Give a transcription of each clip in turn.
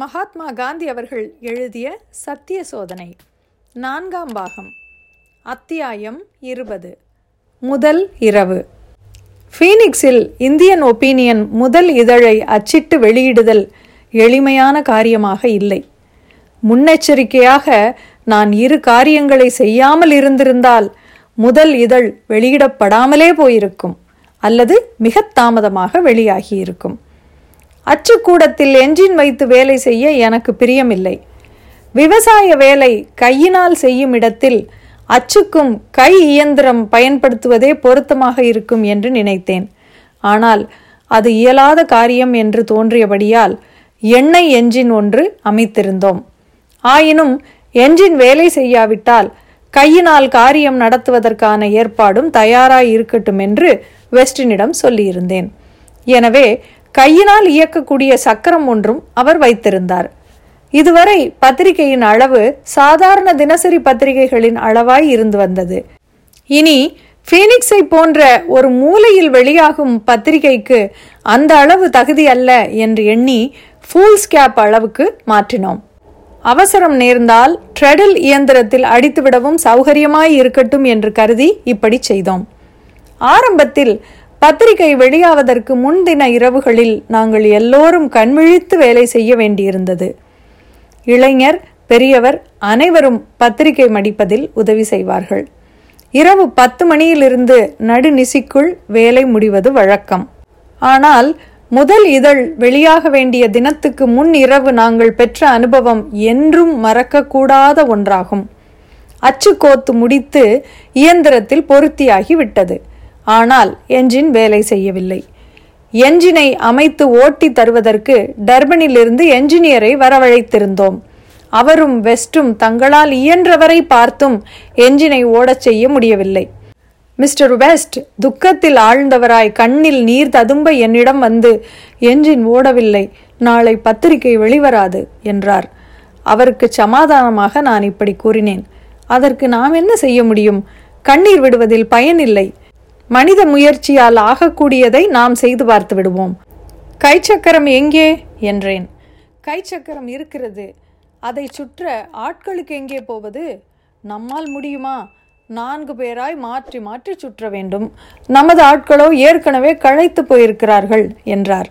மகாத்மா காந்தி அவர்கள் எழுதிய சத்திய சோதனை நான்காம் பாகம் அத்தியாயம் இருபது முதல் இரவு. ஃபீனிக்ஸில் இந்தியன் ஒப்பீனியன் முதல் இதழை அச்சிட்டு வெளியிடுதல் எளிமையான காரியமாக இல்லை. முன்னெச்சரிக்கையாக நான் இரு காரியங்களை செய்யாமல் இருந்திருந்தால் முதல் இதழ் வெளியிடப்படாமலே போயிருக்கும் அல்லது மிக தாமதமாக வெளியாகியிருக்கும். அச்சுக்கூடத்தில் என்ஜின் வைத்து வேலை செய்ய எனக்கு பிரியமில்லை. விவசாய வேலை கையினால் செய்யும் இடத்தில் அச்சுக்கும் கை இயந்திரம் பயன்படுத்துவதே பொருத்தமாக இருக்கும் என்று நினைத்தேன். ஆனால் அது இயலாத காரியம் என்று தோன்றியபடியால் எண்ணெய் என்ஜின் ஒன்று அமைத்திருந்தோம். ஆயினும் என்ஜின் வேலை செய்யாவிட்டால் கையினால் காரியம் நடத்துவதற்கான ஏற்பாடும் தயாராய் இருக்கட்டும் என்று வெஸ்டினிடம் சொல்லியிருந்தேன். எனவே கையினால் இயக்கக்கூடிய சக்கரம் ஒன்றும் அவர் வைத்திருந்தார். இதுவரை பத்திரிகையின் அளவு சாதாரண தினசரி பத்திரிகைகளின் அளவாய் இருந்து வந்தது. இனி ஃபீனிக்ஸை போன்ற ஒரு மூலையில் வெளியாகும் பத்திரிகைக்கு அந்த அளவு தகுதி அல்ல என்று எண்ணி ஃபூல்ஸ் கேப் அளவுக்கு மாற்றினோம். அவசரம் நேர்ந்தால் ட்ரெடில் இயந்திரத்தில் அடித்துவிடவும் சௌகரியமாய் இருக்கட்டும் என்று கருதி இப்படி செய்தோம். ஆரம்பத்தில் பத்திரிகை வெளியாவதற்கு முன்தின இரவுகளில் நாங்கள் எல்லோரும் கண்விழித்து வேலை செய்ய வேண்டியிருந்தது. இளைஞர் பெரியவர் அனைவரும் பத்திரிகை மடிப்பதில் உதவி செய்வார்கள். இரவு பத்து மணியிலிருந்து நடுநிசிக்குள் வேலை முடிவது வழக்கம். ஆனால் முதல் இதழ் வெளியாக வேண்டிய தினத்துக்கு முன் இரவு நாங்கள் பெற்ற அனுபவம் என்றும் மறக்கக்கூடாத ஒன்றாகும். அச்சு கோத்து முடித்து இயந்திரத்தில் பொருத்தியாகி விட்டது ஆனால் என்ஜின் வேலை செய்யவில்லை. என்ஜினை அமைத்து ஓட்டி தருவதற்கு டர்பனிலிருந்து என்ஜினியரை வரவழைத்திருந்தோம். அவரும் வெஸ்டும் தங்களால் இயன்றவரை பார்த்தும் என்ஜினை ஓடச் செய்ய முடியவில்லை. மிஸ்டர் வெஸ்ட் துக்கத்தில் ஆழ்ந்தவராய் கண்ணில் நீர் ததும்ப என்னிடம் வந்து என்ஜின் ஓடவில்லை நாளை பத்திரிகை வெளிவராது என்றார். அவருக்கு சமாதானமாக நான் இப்படி கூறினேன். அதற்கு நாம் என்ன செய்ய முடியும்? கண்ணீர் விடுவதில் பயனில்லை மனித முயற்சியால் ஆகக்கூடியதை நாம் செய்து பார்த்து விடுவோம். கைச்சக்கரம் எங்கே? என்றேன். கைச்சக்கரம் இருக்கிறது. அதை சுற்ற ஆட்களுக்கு எங்கே போவது? நம்மால் முடியுமா? நான்கு பேராய் மாற்றி மாற்றி சுற்ற வேண்டும். நமது ஆட்களோ ஏற்கனவே களைத்து போயிருக்கிறார்கள் என்றார்.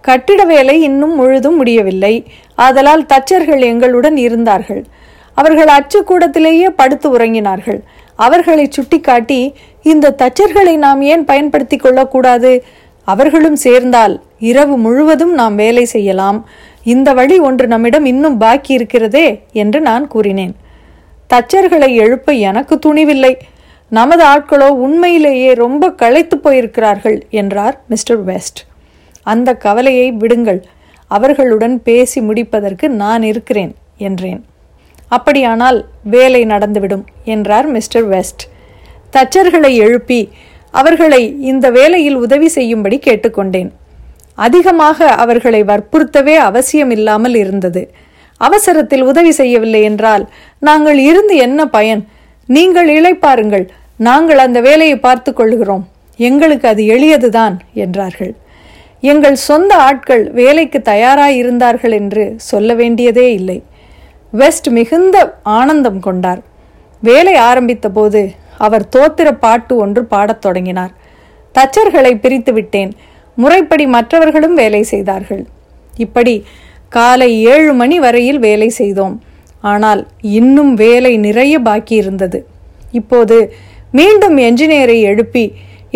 கட்டிட வேலை இன்னும் முழுதும் முடியவில்லை. ஆதலால் தச்சர்கள் எங்களுடன் இருந்தார்கள். அவர்கள் அச்சுக்கூடத்திலேயே படுத்து உறங்கினார்கள். அவர்களை சுட்டிக்காட்டி இந்த தச்சர்களை நாம் ஏன் பயன்படுத்தி கொள்ளக்கூடாது? அவர்களும் சேர்ந்தால் இரவு முழுவதும் நாம் வேலை செய்யலாம். இந்த வழி ஒன்று நம்மிடம் இன்னும் பாக்கி இருக்கிறதே என்று நான் கூறினேன். தச்சர்களை எழுப்ப எனக்கு துணிவில்லை. நமது ஆட்களோ உண்மையிலேயே ரொம்ப களைத்து போயிருக்கிறார்கள் என்றார் மிஸ்டர் வெஸ்ட். அந்த கவலையை விடுங்கள். அவர்களுடன் பேசி முடிப்பதற்கு நான் இருக்கிறேன் என்றேன். அப்படியானால் வேலை நடந்துவிடும் என்றார் மிஸ்டர் வெஸ்ட். தச்சர்களை எழுப்பி அவர்களை இந்த வேலையில் உதவி செய்யும்படி கேட்டுக்கொண்டேன். அதிகமாக அவர்களை வற்புறுத்தவே அவசியமில்லாமல் இருந்தது. அவசரத்தில் உதவி செய்யவில்லை என்றால் நாங்கள் இருந்து என்ன பயன்? நீங்கள் இழைப்பாருங்கள். நாங்கள் அந்த வேலையை பார்த்து கொள்கிறோம். எங்களுக்கு அது எளியதுதான் என்றார்கள். எங்கள் சொந்த ஆட்கள் வேலைக்கு தயாராக இருந்தார்கள் என்று சொல்ல வேண்டியதே இல்லை. வெஸ்ட் மிகுந்த ஆனந்தம் கொண்டார். வேலை ஆரம்பித்த போது அவர் தோத்திர பாட்டு ஒன்று பாடத் தொடங்கினார். தச்சர்களை பிரித்து விட்டேன். முறைப்படி மற்றவர்களும் வேலை செய்தார்கள். இப்படி காலை ஏழு மணி வரையில் வேலை செய்தோம். ஆனால் இன்னும் வேலை நிறைய பாக்கி இருந்தது. இப்போது மீண்டும் என்ஜினியரை எழுப்பி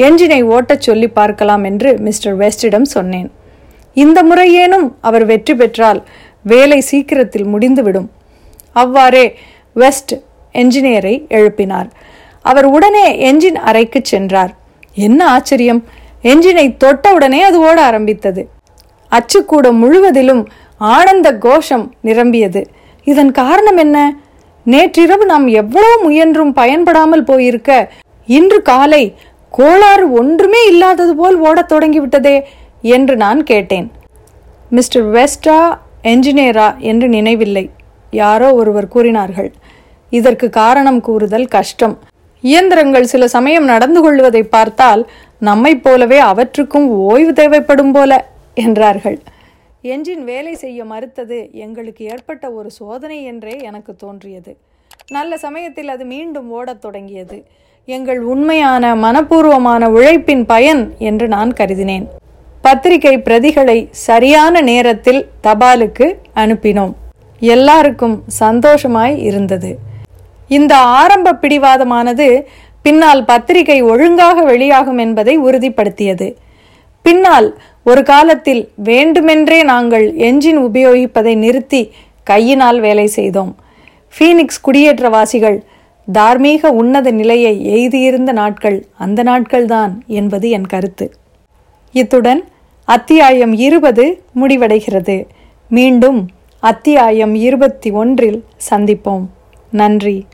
என்ஜினை ஓட்டச் சொல்லி பார்க்கலாம் என்று மிஸ்டர் வெஸ்டிடம் சொன்னேன். இந்த முறையேனும் அவர் வெற்றி பெற்றால் வேலை சீக்கிரத்தில் முடிந்துவிடும். அவ்வாறே வெஸ்ட் என்ஜினியரை எழுப்பினார். அவர் உடனே என்ஜின் அறைக்கு சென்றார். என்ன ஆச்சரியம்! என்ஜினை தொட்டவுடனே அது ஓட ஆரம்பித்தது. அச்சுக்கூடம் முழுவதிலும் ஆனந்த கோஷம் நிரம்பியது. இதன் காரணம் என்ன? நேற்றிரவு நாம் எவ்வளவு முயன்றும் பயன்படாமல் போயிருக்க இன்று காலை கோளாறு ஒன்றுமே இல்லாதது போல் ஓடத் தொடங்கிவிட்டதே என்று நான் கேட்டேன். மிஸ்டர் வெஸ்டா என்ஜினியரா என்று நினைவில்லை. யாரோ ஒருவர் கூறினார்கள். இதற்கு காரணம் கூறுதல் கஷ்டம். இயந்திரங்கள் சில சமயம் நடந்து கொள்வதை பார்த்தால் நம்மைப் போலவே அவற்றுக்கும் ஓய்வு தேவைப்படும் போல என்றார்கள். என்ஜின் வேலை செய்ய மறுத்தது எங்களுக்கு ஏற்பட்ட ஒரு சோதனை என்றே எனக்கு தோன்றியது. நல்ல சமயத்தில் அது மீண்டும் ஓடத் தொடங்கியது. எங்கள் உண்மையான மனப்பூர்வமான உழைப்பின் பயன் என்று நான் கருதினேன். பத்திரிகை பிரதிகளை சரியான நேரத்தில் தபாலுக்கு அனுப்பினோம். எல்லாருக்கும் சந்தோஷமாய் இருந்தது. இந்த ஆரம்ப பிடிவாதமானது பின்னால் பத்திரிகை ஒழுங்காக வெளியாகும் என்பதை உறுதிப்படுத்தியது. பின்னால் ஒரு காலத்தில் வேண்டுமென்றே நாங்கள் என்ஜின் உபயோகிப்பதை நிறுத்தி கையினால் வேலை செய்தோம். ஃபீனிக்ஸ் குடியேற்றவாசிகள் தார்மீக உன்னத நிலையை எய்தியிருந்த நாட்கள் அந்த நாட்கள்தான் என்பது என் கருத்து. இத்துடன் அத்தியாயம் இருபது முடிவடைகிறது. மீண்டும் அத்தியாயம் இருபத்தி ஒன்றில் சந்திப்போம். நன்றி.